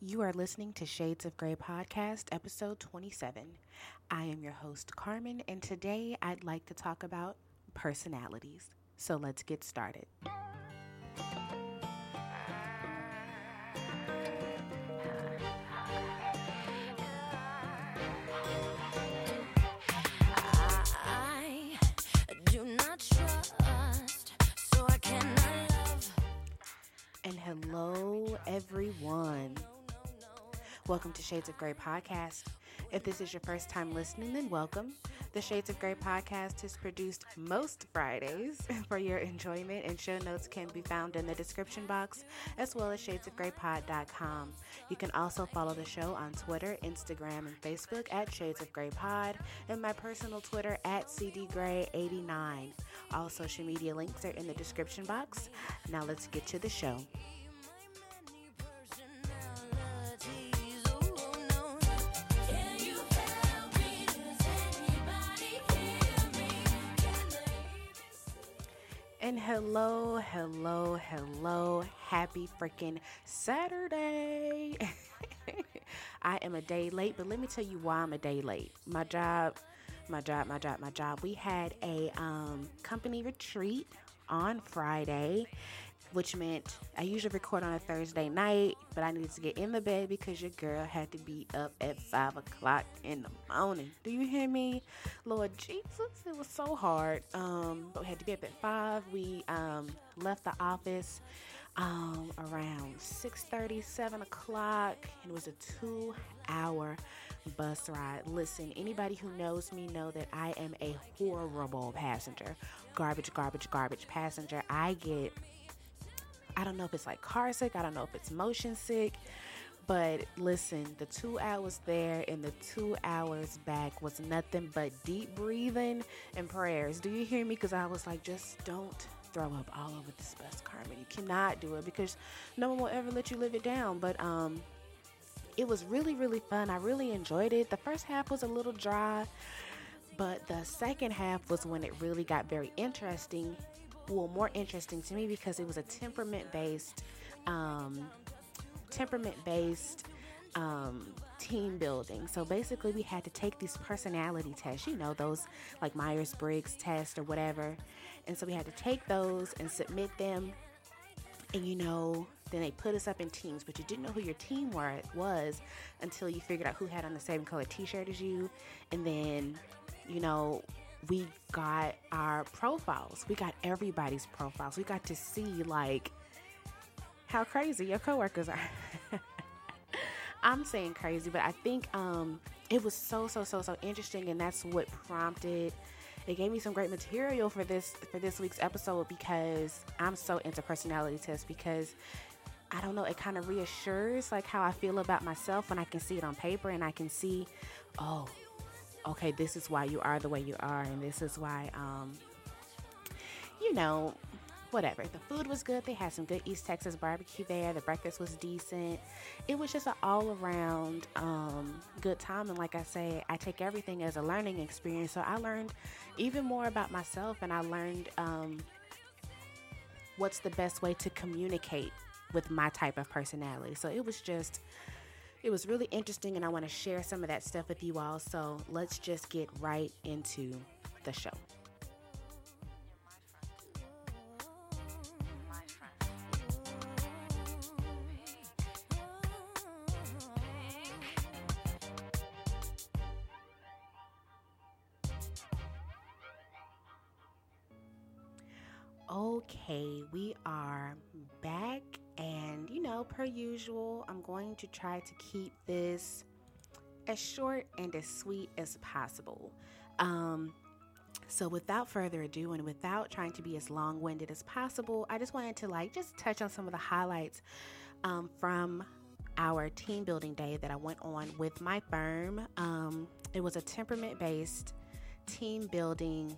You are listening to Shades of Grey Podcast, episode 27. I am your host, Carmen, and today I'd like to talk about personalities. So let's get started. I do not trust, so I cannot love. And hello, everyone. Welcome to Shades of Grey Podcast. If this is your first time listening, then welcome. The Shades of Grey podcast is produced most Fridays for your enjoyment, and show notes can be found in the description box as well as shadesofgraypod.com. You can also follow the show on Twitter, Instagram, and Facebook at Shades of Grey Pod, and my personal Twitter at CDGray89. All social media links are in the description box. Now let's get to the show. And hello, hello, hello. Happy freaking Saturday. I am a day late, but let me tell you why I'm a day late. My job, my job, my job, my job. We had a um, company retreat on Friday, which meant I usually record on a Thursday night, but I needed to get in the bed because your girl had to be up at five o'clock in the morning. Do you hear me? Lord Jesus, it was so hard. Um, but we had to be up at five. We um, left the office um, around 6.30, 7 o'clock. It was a two-hour bus ride. Listen, anybody who knows me know that I am a horrible passenger. Garbage, garbage, garbage passenger. I get I don't know if it's like car sick, I don't know if it's motion sick, but listen, the two hours there and the two hours back was nothing but deep breathing and prayers. Do you hear me? Because I was like, just don't throw up all over this bus, Carmen. You cannot do it because no one will ever let you live it down. But um, it was really, really fun. I really enjoyed it. The first half was a little dry, but the second half was when it really got very interesting. Well, more interesting to me because it was a temperament based, um, temperament based um, team building. So basically, we had to take these personality tests, you know, those like Myers Briggs test or whatever. And so we had to take those and submit them and you know then they put us up in teams but you didn't know who your team were, was until you figured out who had on the same color t-shirt as you and then you know we got our profiles. We got everybody's profiles. We got to see like how crazy your coworkers are. I'm saying crazy but i think um it was so so so so interesting and that's what prompted it gave me some great material for this for this week's episode because I'm so into personality tests because I don't know, it kind of reassures like how I feel about myself when I can see it on paper and I can see, oh, okay, this is why you are the way you are and this is why um you know, whatever. The food was good. They had some good East Texas barbecue there. The breakfast was decent. It was just an all around um, good time. And like I say, I take everything as a learning experience. So I learned even more about myself and I learned um, what's the best way to communicate with my type of personality. So it was just. It was really interesting, and I want to share some of that stuff with you all. So let's just get right into the show. Okay, we are back, know, per usual, I'm going to try to keep this as short and as sweet as possible. Um, so, without further ado, and without trying to be as long winded as possible, I just wanted to like just touch on some of the highlights um, from our team building day that I went on with my firm. Um, it was a temperament based team building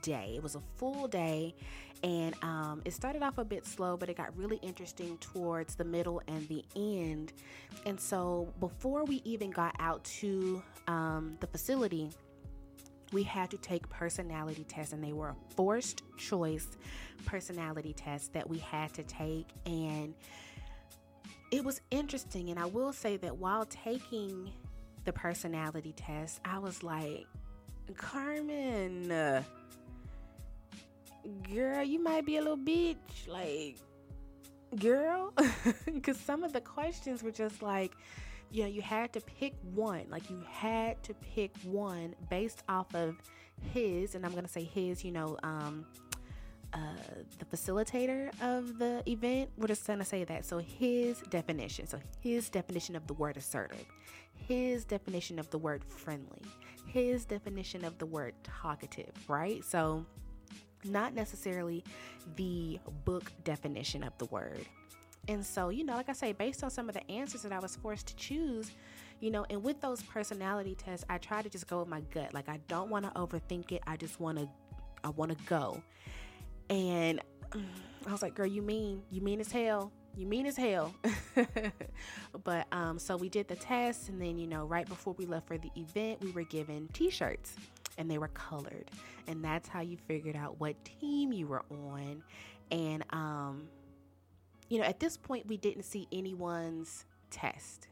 day. It was a full day, and um, it started off a bit slow, but it got really interesting towards the middle and the end. And so, before we even got out to um, the facility, we had to take personality tests, and they were a forced choice personality tests that we had to take. And it was interesting. And I will say that while taking the personality test, I was like, Carmen, girl, you might be a little bitch. Like, girl. Because some of the questions were just like, you know, you had to pick one. Like, you had to pick one based off of his, and I'm going to say his, you know, um, uh, the facilitator of the event. We're just to say that. So, his definition. So, his definition of the word assertive, his definition of the word friendly, his definition of the word talkative, right? So, not necessarily the book definition of the word. And so, you know, like I say, based on some of the answers that I was forced to choose, you know, and with those personality tests, I try to just go with my gut. Like I don't want to overthink it. I just want to I want to go. And I was like, "Girl, you mean you mean as hell. You mean as hell." but um so we did the test and then, you know, right before we left for the event, we were given t-shirts and they were colored. And that's how you figured out what team you were on. And um you know, at this point we didn't see anyone's test.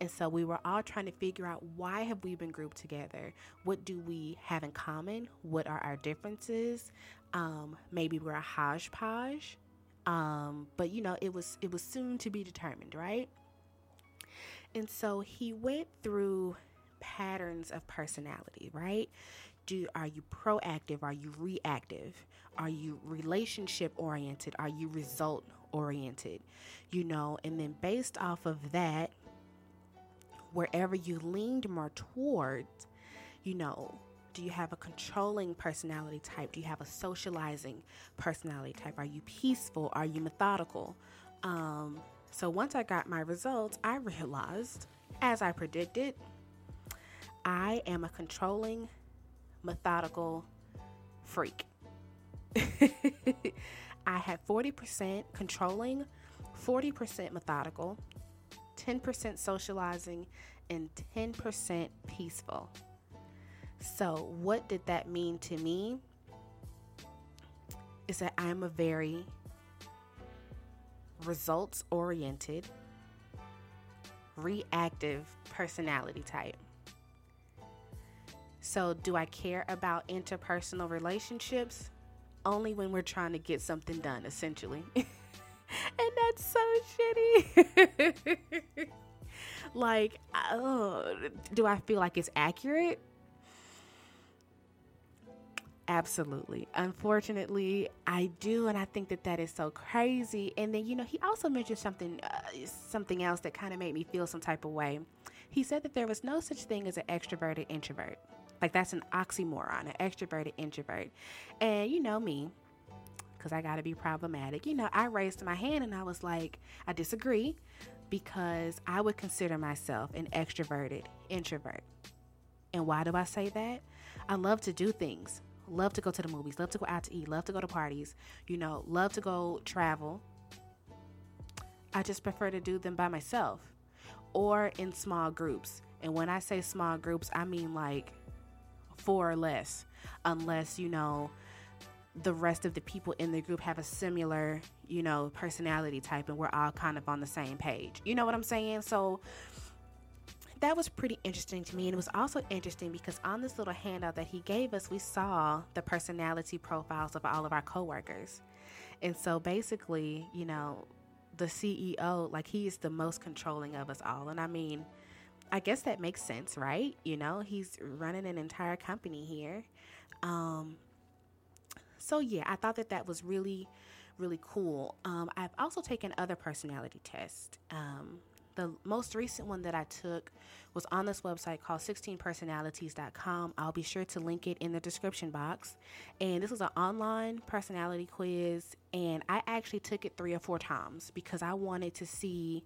And so we were all trying to figure out why have we been grouped together? What do we have in common? What are our differences? Um, maybe we're a hodgepodge. Um, but you know, it was it was soon to be determined, right? And so he went through patterns of personality, right? Do are you proactive? Are you reactive? Are you relationship oriented? Are you result oriented? You know, and then based off of that, wherever you leaned more towards, you know, do you have a controlling personality type? Do you have a socializing personality type? Are you peaceful? Are you methodical? Um, so once I got my results, I realized, as I predicted, I am a controlling, methodical freak. I have 40% controlling, 40% methodical, 10% socializing, and 10% peaceful. So, what did that mean to me? Is that I'm a very results oriented, reactive personality type. So, do I care about interpersonal relationships? Only when we're trying to get something done, essentially. and that's so shitty. like, oh, do I feel like it's accurate? Absolutely. Unfortunately, I do, and I think that that is so crazy. And then, you know, he also mentioned something, uh, something else that kind of made me feel some type of way. He said that there was no such thing as an extroverted introvert. Like that's an oxymoron, an extroverted introvert. And you know me, because I got to be problematic. You know, I raised my hand and I was like, I disagree because I would consider myself an extroverted introvert. And why do I say that? I love to do things love to go to the movies, love to go out to eat, love to go to parties, you know, love to go travel. I just prefer to do them by myself or in small groups. And when I say small groups, I mean like four or less, unless, you know, the rest of the people in the group have a similar, you know, personality type and we're all kind of on the same page. You know what I'm saying? So, that was pretty interesting to me. And it was also interesting because on this little handout that he gave us, we saw the personality profiles of all of our coworkers. And so basically, you know, the CEO, like he is the most controlling of us all. And I mean, I guess that makes sense, right? You know, he's running an entire company here. Um, so yeah, I thought that that was really, really cool. Um, I've also taken other personality tests. Um, the most recent one that I took was on this website called 16personalities.com. I'll be sure to link it in the description box. And this was an online personality quiz, and I actually took it three or four times because I wanted to see,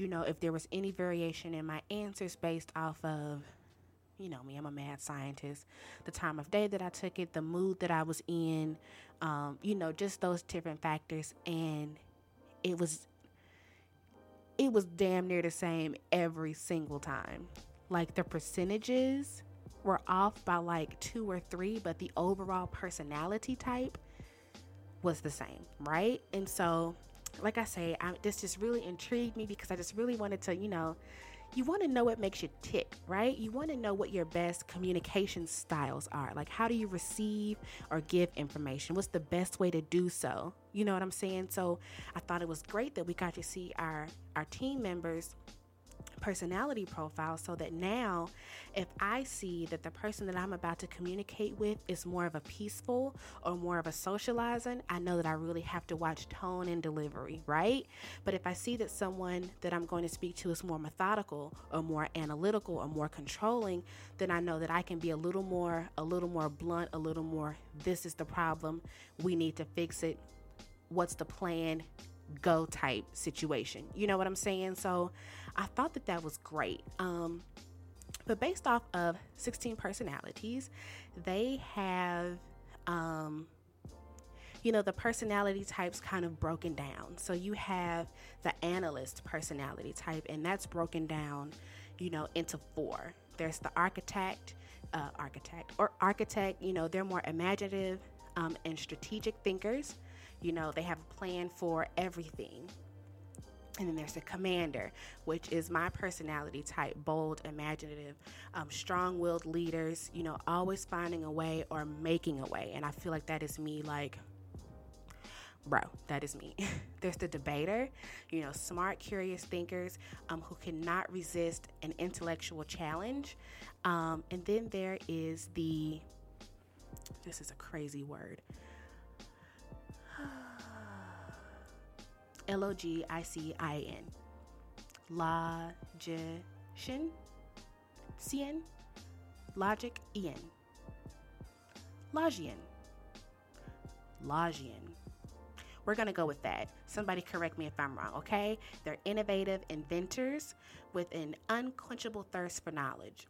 you know, if there was any variation in my answers based off of you know me, I'm a mad scientist. The time of day that I took it, the mood that I was in, um, you know, just those different factors. And it was it was damn near the same every single time. Like the percentages were off by like two or three, but the overall personality type was the same, right? And so like I say, I, this just really intrigued me because I just really wanted to, you know, you want to know what makes you tick, right? You want to know what your best communication styles are. Like, how do you receive or give information? What's the best way to do so? You know what I'm saying? So, I thought it was great that we got to see our our team members personality profile so that now if I see that the person that I'm about to communicate with is more of a peaceful or more of a socializing, I know that I really have to watch tone and delivery, right? But if I see that someone that I'm going to speak to is more methodical or more analytical or more controlling, then I know that I can be a little more a little more blunt, a little more this is the problem, we need to fix it. What's the plan? Go type situation. You know what I'm saying? So I thought that that was great. Um, but based off of 16 personalities, they have, um, you know, the personality types kind of broken down. So you have the analyst personality type, and that's broken down, you know, into four. There's the architect, uh, architect or architect. You know, they're more imaginative um, and strategic thinkers. You know, they have a plan for everything. And then there's the commander, which is my personality type bold, imaginative, um, strong willed leaders, you know, always finding a way or making a way. And I feel like that is me, like, bro, that is me. there's the debater, you know, smart, curious thinkers um, who cannot resist an intellectual challenge. Um, and then there is the, this is a crazy word, L O G I C I N. Logician. Cien. Logic Ian. Logian. Logian. We're going to go with that. Somebody correct me if I'm wrong, okay? They're innovative inventors with an unquenchable thirst for knowledge.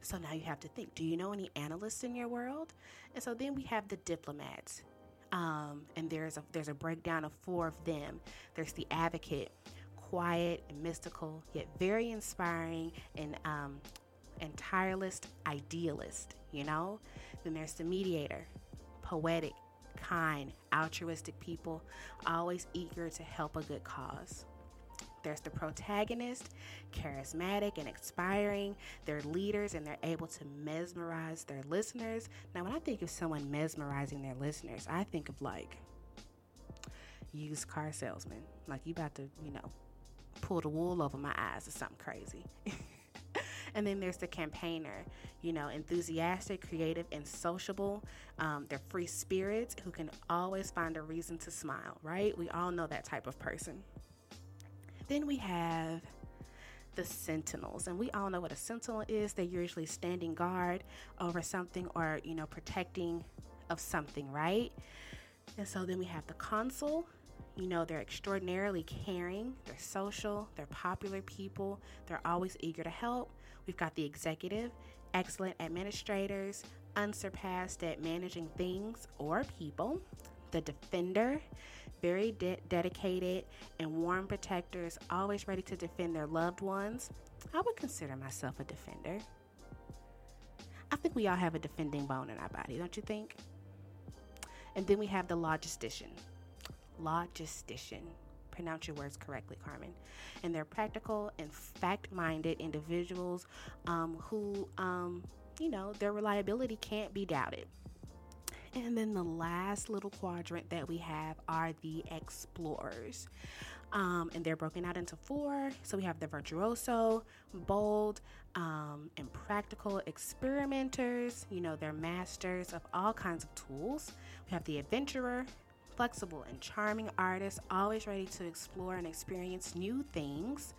So now you have to think do you know any analysts in your world? And so then we have the diplomats. Um, and there's a there's a breakdown of four of them. There's the advocate, quiet and mystical, yet very inspiring and um, and tireless idealist. You know. Then there's the mediator, poetic, kind, altruistic people, always eager to help a good cause. There's the protagonist, charismatic and inspiring. They're leaders and they're able to mesmerize their listeners. Now, when I think of someone mesmerizing their listeners, I think of like used car salesman. Like you about to, you know, pull the wool over my eyes or something crazy. and then there's the campaigner, you know, enthusiastic, creative, and sociable. Um, they're free spirits who can always find a reason to smile, right? We all know that type of person. Then we have the sentinels and we all know what a sentinel is. They're usually standing guard over something or you know protecting of something right? And so then we have the consul. You know they're extraordinarily caring they're social they're popular people they're always eager to help. We've got the executive excellent administrators unsurpassed at managing things or people the defender very de- dedicated and warm protectors, always ready to defend their loved ones. I would consider myself a defender. I think we all have a defending bone in our body, don't you think? And then we have the logistician. Logistician. Pronounce your words correctly, Carmen. And they're practical and fact minded individuals um, who, um, you know, their reliability can't be doubted. And then the last little quadrant that we have are the explorers. Um, and they're broken out into four. So we have the virtuoso, bold, um, and practical experimenters. You know, they're masters of all kinds of tools. We have the adventurer, flexible and charming artist, always ready to explore and experience new things.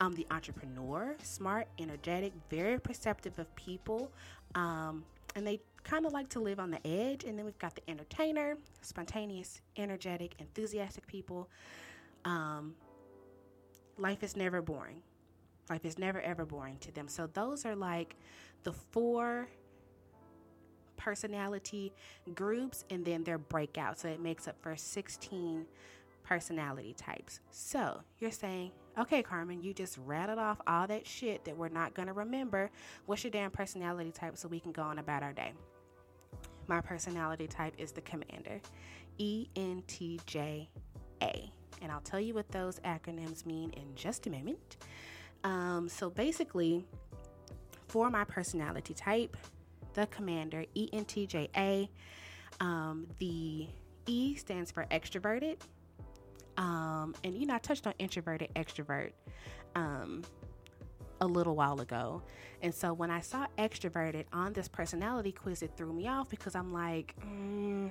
Um, the entrepreneur, smart, energetic, very perceptive of people, um, and they kind of like to live on the edge. And then we've got the entertainer, spontaneous, energetic, enthusiastic people. Um, life is never boring. Life is never ever boring to them. So those are like the four personality groups and then their breakout. So it makes up for 16 personality types. So you're saying, okay, Carmen, you just rattled off all that shit that we're not going to remember. What's your damn personality type so we can go on about our day? My personality type is the commander. E N T J A. And I'll tell you what those acronyms mean in just a moment. Um, so basically, for my personality type, the commander, ENTJA, um, the E stands for extroverted. Um, and you know, I touched on introverted, extrovert um, a little while ago. And so when I saw extroverted on this personality quiz, it threw me off because I'm like, mm,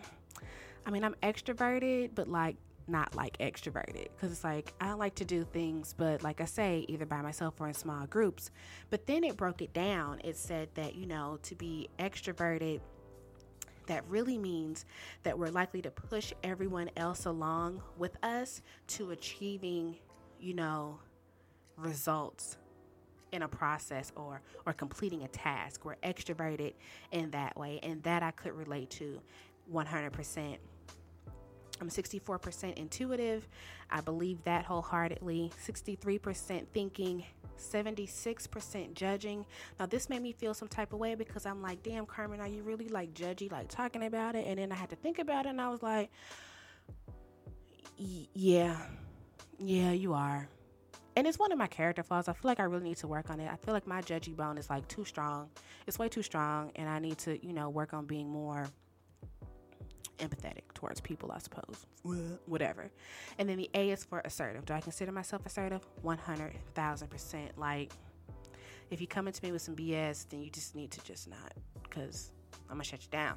I mean, I'm extroverted, but like not like extroverted because it's like I like to do things, but like I say, either by myself or in small groups. But then it broke it down. It said that, you know, to be extroverted, that really means that we're likely to push everyone else along with us to achieving, you know, results in a process or or completing a task. We're extroverted in that way, and that I could relate to 100%. I'm 64% intuitive. I believe that wholeheartedly. 63% thinking, 76% judging. Now, this made me feel some type of way because I'm like, damn, Carmen, are you really like judgy, like talking about it? And then I had to think about it and I was like, yeah, yeah, you are. And it's one of my character flaws. I feel like I really need to work on it. I feel like my judgy bone is like too strong. It's way too strong. And I need to, you know, work on being more empathetic towards people, I suppose. Whatever. And then the A is for assertive. Do I consider myself assertive? 100,000%. Like, if you come into me with some BS, then you just need to just not, because I'm going to shut you down.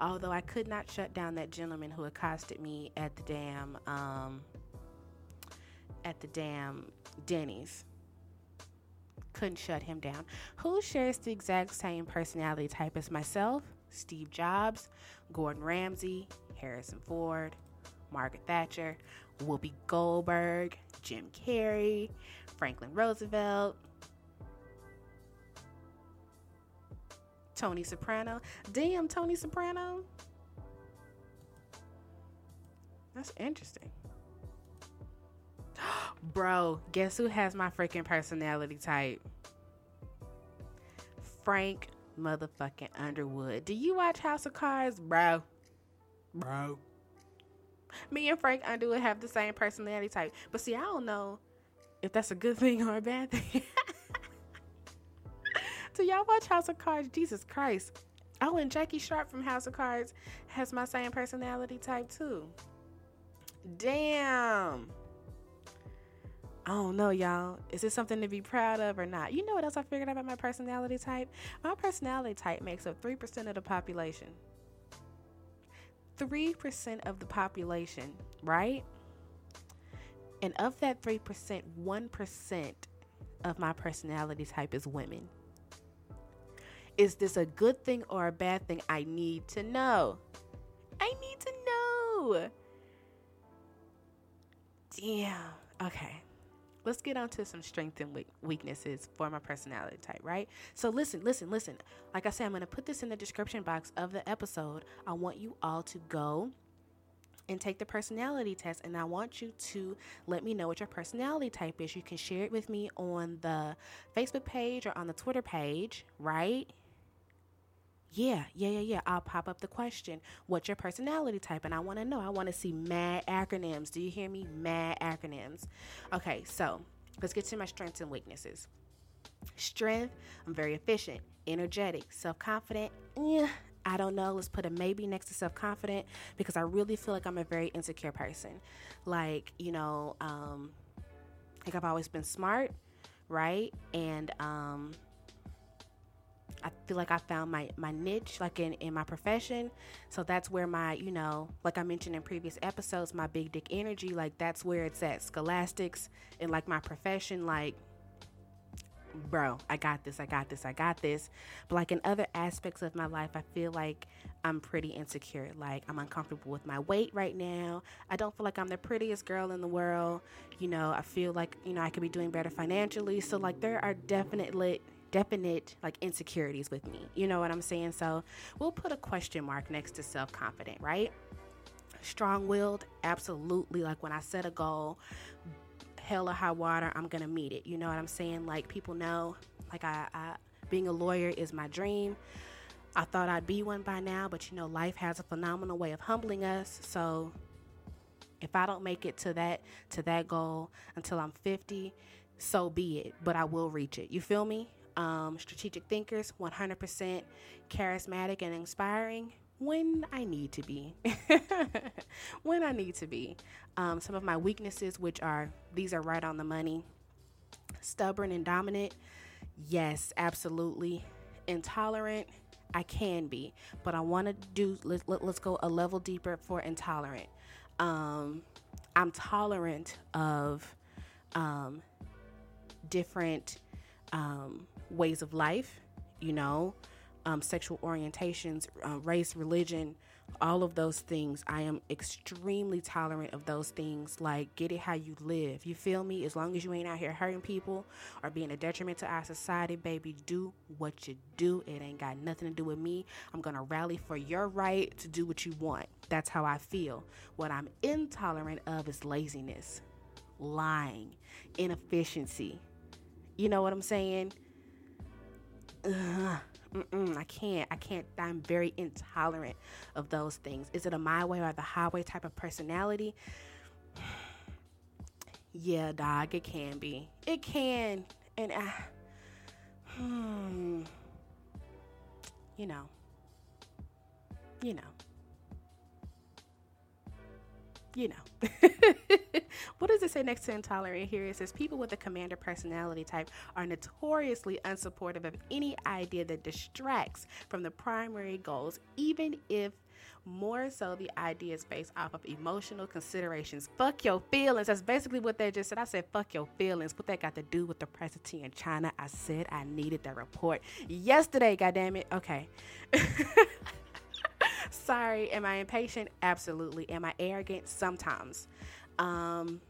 Although I could not shut down that gentleman who accosted me at the damn, um, at the damn Denny's. Couldn't shut him down. Who shares the exact same personality type as myself? Steve Jobs, Gordon Ramsay, Harrison Ford, Margaret Thatcher, Whoopi Goldberg, Jim Carrey, Franklin Roosevelt, Tony Soprano. Damn, Tony Soprano. That's interesting. Bro, guess who has my freaking personality type? Frank motherfucking Underwood. Do you watch House of Cards, bro? Bro. Me and Frank Underwood have the same personality type. But see, I don't know if that's a good thing or a bad thing. Do y'all watch House of Cards? Jesus Christ. Oh, and Jackie Sharp from House of Cards has my same personality type too. Damn. I don't know, y'all. Is this something to be proud of or not? You know what else I figured out about my personality type? My personality type makes up 3% of the population. 3% of the population, right? And of that 3%, 1% of my personality type is women. Is this a good thing or a bad thing? I need to know. I need to know. Damn. Okay let's get on to some strengths and weaknesses for my personality type, right? So listen, listen, listen. Like I said, I'm going to put this in the description box of the episode. I want you all to go and take the personality test and I want you to let me know what your personality type is. You can share it with me on the Facebook page or on the Twitter page, right? Yeah, yeah, yeah, yeah. I'll pop up the question. What's your personality type? And I want to know. I want to see mad acronyms. Do you hear me? Mad acronyms. Okay, so let's get to my strengths and weaknesses. Strength, I'm very efficient, energetic, self confident. Yeah, I don't know. Let's put a maybe next to self confident because I really feel like I'm a very insecure person. Like, you know, um, like I've always been smart, right? And, um, I feel like I found my my niche like in in my profession. So that's where my, you know, like I mentioned in previous episodes, my big dick energy, like that's where it's at. Scholastics and like my profession like bro, I got this, I got this, I got this. But like in other aspects of my life, I feel like I'm pretty insecure. Like I'm uncomfortable with my weight right now. I don't feel like I'm the prettiest girl in the world. You know, I feel like, you know, I could be doing better financially. So like there are definitely definite like insecurities with me. You know what I'm saying? So we'll put a question mark next to self confident, right? Strong willed, absolutely. Like when I set a goal, hell or high water, I'm gonna meet it. You know what I'm saying? Like people know, like I, I being a lawyer is my dream. I thought I'd be one by now, but you know, life has a phenomenal way of humbling us. So If I don't make it to that to that goal until I'm 50, so be it. But I will reach it. You feel me? Um, strategic thinkers, 100% charismatic and inspiring when I need to be. when I need to be. Um, some of my weaknesses, which are these are right on the money stubborn and dominant. Yes, absolutely. Intolerant. I can be, but I want to do. Let, let, us go a level deeper for intolerant. Um, I'm tolerant of um, different um, ways of life. You know, um, sexual orientations, uh, race, religion, all of those things. I am extremely tolerant of those things. Like, get it how you live. You feel me? As long as you ain't out here hurting people or being a detriment to our society, baby, do what you do. It ain't got nothing to do with me. I'm going to rally for your right to do what you want. That's how I feel. What I'm intolerant of is laziness, lying, inefficiency. You know what I'm saying? Ugh. I can't. I can't. I'm very intolerant of those things. Is it a my way or the highway type of personality? yeah, dog, it can be. It can. And I, hmm, you know, you know you know. what does it say next to intolerant here? It says people with a commander personality type are notoriously unsupportive of any idea that distracts from the primary goals, even if more so the idea is based off of emotional considerations. Fuck your feelings. That's basically what they just said. I said, fuck your feelings. What that got to do with the presidency in China? I said I needed that report yesterday, goddamn it. Okay. Sorry, am I impatient? Absolutely. Am I arrogant? Sometimes. Um,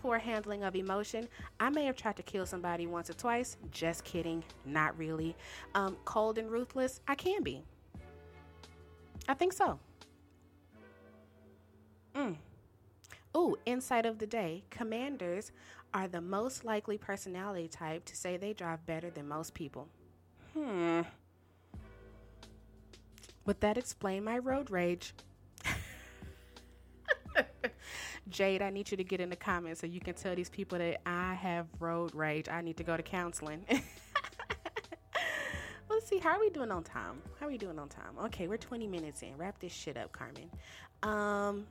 poor handling of emotion. I may have tried to kill somebody once or twice. Just kidding. Not really. Um, cold and ruthless. I can be. I think so. Mm. Ooh, insight of the day. Commanders are the most likely personality type to say they drive better than most people. Hmm. Would that explain my road rage? Jade, I need you to get in the comments so you can tell these people that I have road rage. I need to go to counseling. Let's see, how are we doing on time? How are we doing on time? Okay, we're 20 minutes in. Wrap this shit up, Carmen. Um,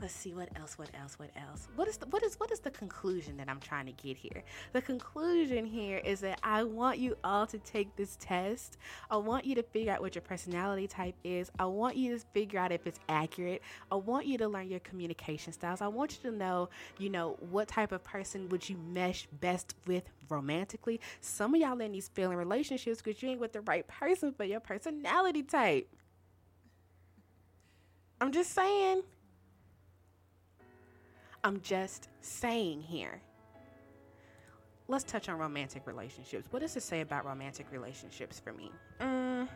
let's see what else what else what else? What is the, what is what is the conclusion that i'm trying to get here? The conclusion here is that i want you all to take this test. I want you to figure out what your personality type is. I want you to figure out if it's accurate. I want you to learn your communication styles. I want you to know you know what type of person would you mesh best with romantically. Some of y'all in these failing relationships because you ain't with the right person for your personality type. I'm just saying I'm just saying here. Let's touch on romantic relationships. What does it say about romantic relationships for me? Mm,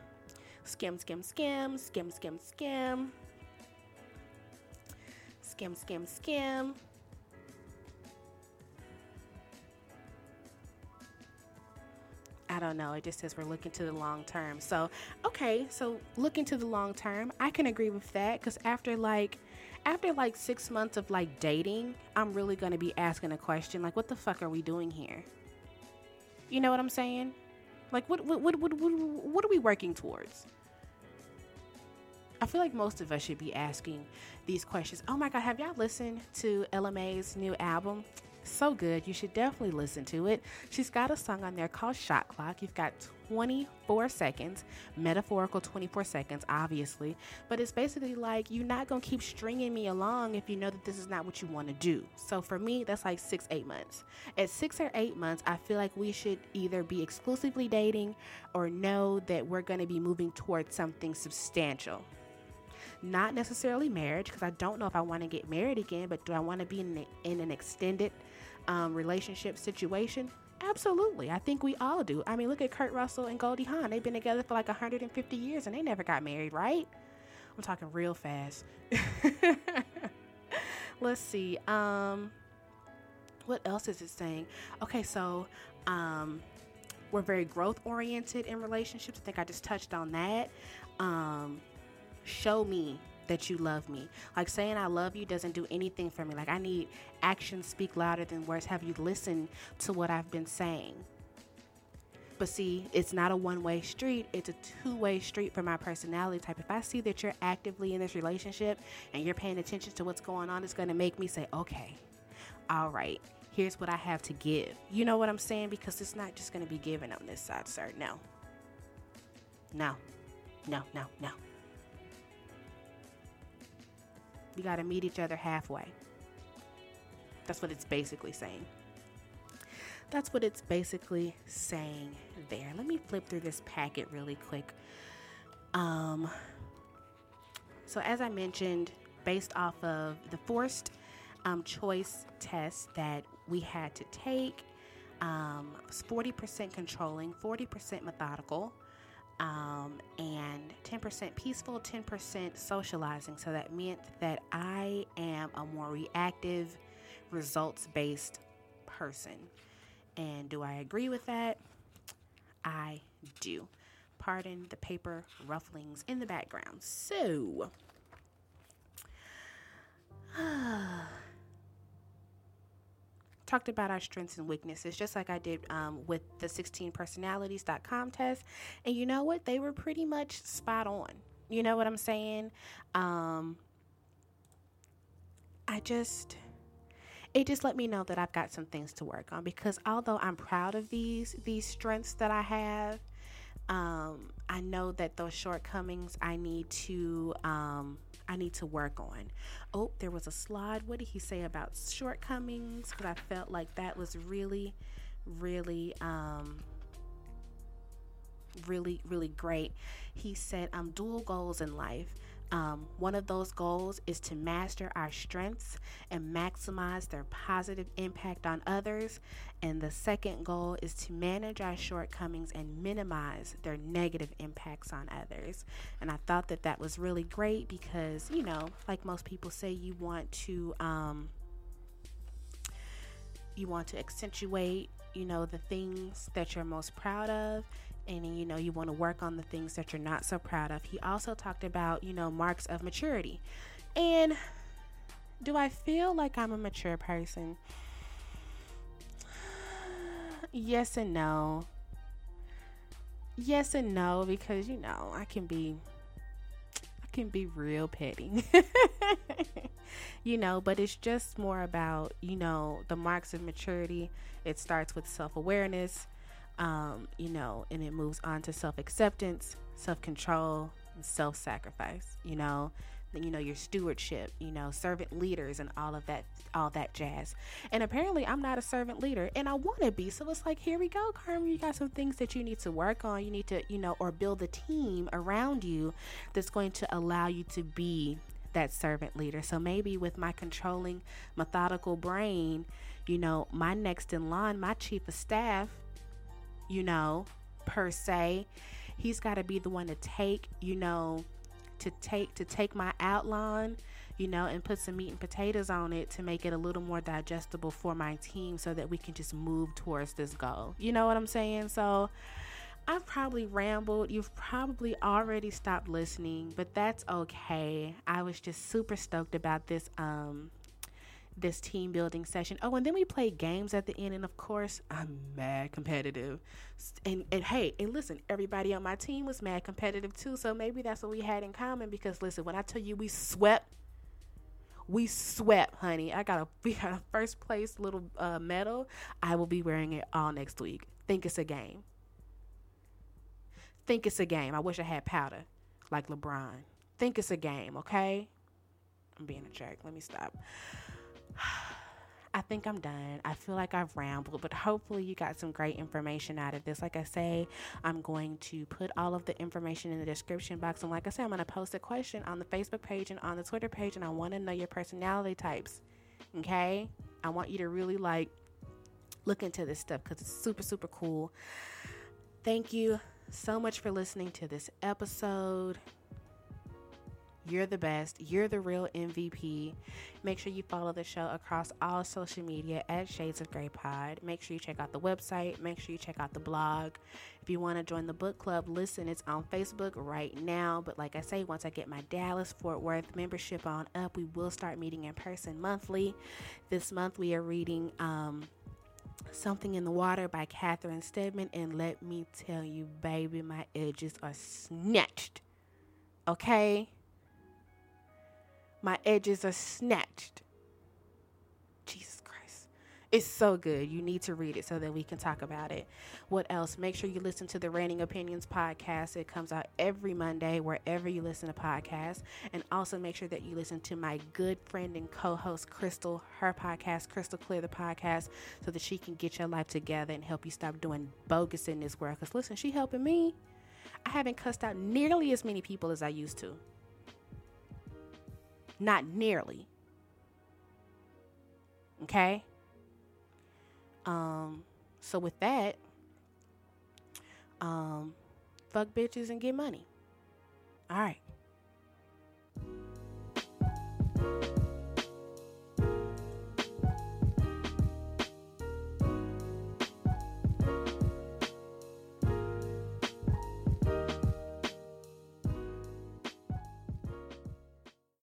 skim, skim, skim, skim, skim, skim, skim, skim, skim. I don't know. It just says we're looking to the long term. So, okay, so looking to the long term, I can agree with that because after like after like six months of like dating, I'm really gonna be asking a question like, what the fuck are we doing here? You know what I'm saying? Like, what what what what what, what are we working towards? I feel like most of us should be asking these questions. Oh my God, have y'all listened to Ella Mai's new album? So good. You should definitely listen to it. She's got a song on there called Shot Clock. You've got 24 seconds, metaphorical 24 seconds, obviously. But it's basically like you're not going to keep stringing me along if you know that this is not what you want to do. So for me, that's like six, eight months. At six or eight months, I feel like we should either be exclusively dating or know that we're going to be moving towards something substantial not necessarily marriage because I don't know if I want to get married again, but do I want to be in, in an extended um, relationship situation? Absolutely. I think we all do. I mean, look at Kurt Russell and Goldie Hawn. They've been together for like 150 years and they never got married, right? I'm talking real fast. Let's see. Um, what else is it saying? Okay, so um, we're very growth oriented in relationships. I think I just touched on that. Um, show me that you love me. Like saying I love you doesn't do anything for me. Like I need actions speak louder than words. Have you listened to what I've been saying? But see, it's not a one way street, it's a two way street for my personality type. If I see that you're actively in this relationship and you're paying attention to what's going on, it's going to make me say, okay, all right, here's what I have to give. You know what I'm saying? Because it's not just going to be given on this side, sir. No. No. No, no, no. We got to meet each other halfway. That's what it's basically saying. That's what it's basically saying there. Let me flip through this packet really quick. Um, so, as I mentioned, based off of the forced um, choice test that we had to take, um, 40% controlling, 40% methodical, um, and 10% peaceful, 10% socializing. So that meant that I am a more reactive, results based person. And do I agree with that? I do. Pardon the paper rufflings in the background. So, talked about our strengths and weaknesses, just like I did um, with the 16personalities.com test. And you know what? They were pretty much spot on. You know what I'm saying? Um, I just it just let me know that I've got some things to work on because although I'm proud of these these strengths that I have, um, I know that those shortcomings I need to um, I need to work on. Oh, there was a slide. What did he say about shortcomings? Because I felt like that was really, really, um, really, really great. He said, "I'm dual goals in life." Um, one of those goals is to master our strengths and maximize their positive impact on others. And the second goal is to manage our shortcomings and minimize their negative impacts on others. And I thought that that was really great because, you know, like most people say, you want to. Um, you want to accentuate you know the things that you're most proud of and you know you want to work on the things that you're not so proud of he also talked about you know marks of maturity and do i feel like i'm a mature person yes and no. Yes and no because you know i can be i can be real petty. You know but it's just more about you know the marks of maturity. It starts with self-awareness um, you know, and it moves on to self acceptance, self control, and self sacrifice, you know. You know, your stewardship, you know, servant leaders and all of that, all that jazz. And apparently, I'm not a servant leader and I want to be. So it's like, here we go, Carmen. You got some things that you need to work on. You need to, you know, or build a team around you that's going to allow you to be that servant leader. So maybe with my controlling, methodical brain, you know, my next in line, my chief of staff, you know, per se. He's got to be the one to take, you know, to take to take my outline, you know, and put some meat and potatoes on it to make it a little more digestible for my team so that we can just move towards this goal. You know what I'm saying? So I've probably rambled. You've probably already stopped listening, but that's okay. I was just super stoked about this um this team building session. Oh, and then we play games at the end, and of course, I'm mad competitive. And and hey, and listen, everybody on my team was mad competitive too. So maybe that's what we had in common. Because listen, when I tell you we swept, we swept, honey. I got a we got a first place little uh, medal. I will be wearing it all next week. Think it's a game. Think it's a game. I wish I had powder like LeBron. Think it's a game, okay? I'm being a jerk. Let me stop. Think I'm done. I feel like I've rambled, but hopefully you got some great information out of this. Like I say, I'm going to put all of the information in the description box. And like I said, I'm going to post a question on the Facebook page and on the Twitter page, and I want to know your personality types. Okay? I want you to really like look into this stuff because it's super, super cool. Thank you so much for listening to this episode. You're the best. You're the real MVP. Make sure you follow the show across all social media at Shades of Grey Pod. Make sure you check out the website. Make sure you check out the blog. If you want to join the book club, listen, it's on Facebook right now. But like I say, once I get my Dallas Fort Worth membership on up, we will start meeting in person monthly. This month we are reading um, Something in the Water by Catherine Steadman. And let me tell you, baby, my edges are snatched. Okay? My edges are snatched. Jesus Christ. It's so good. You need to read it so that we can talk about it. What else? Make sure you listen to the Raining Opinions podcast. It comes out every Monday wherever you listen to podcasts. And also make sure that you listen to my good friend and co host, Crystal, her podcast, Crystal Clear the podcast, so that she can get your life together and help you stop doing bogus in this world. Because listen, she helping me. I haven't cussed out nearly as many people as I used to. Not nearly. Okay? Um, so with that, um, fuck bitches and get money. All right.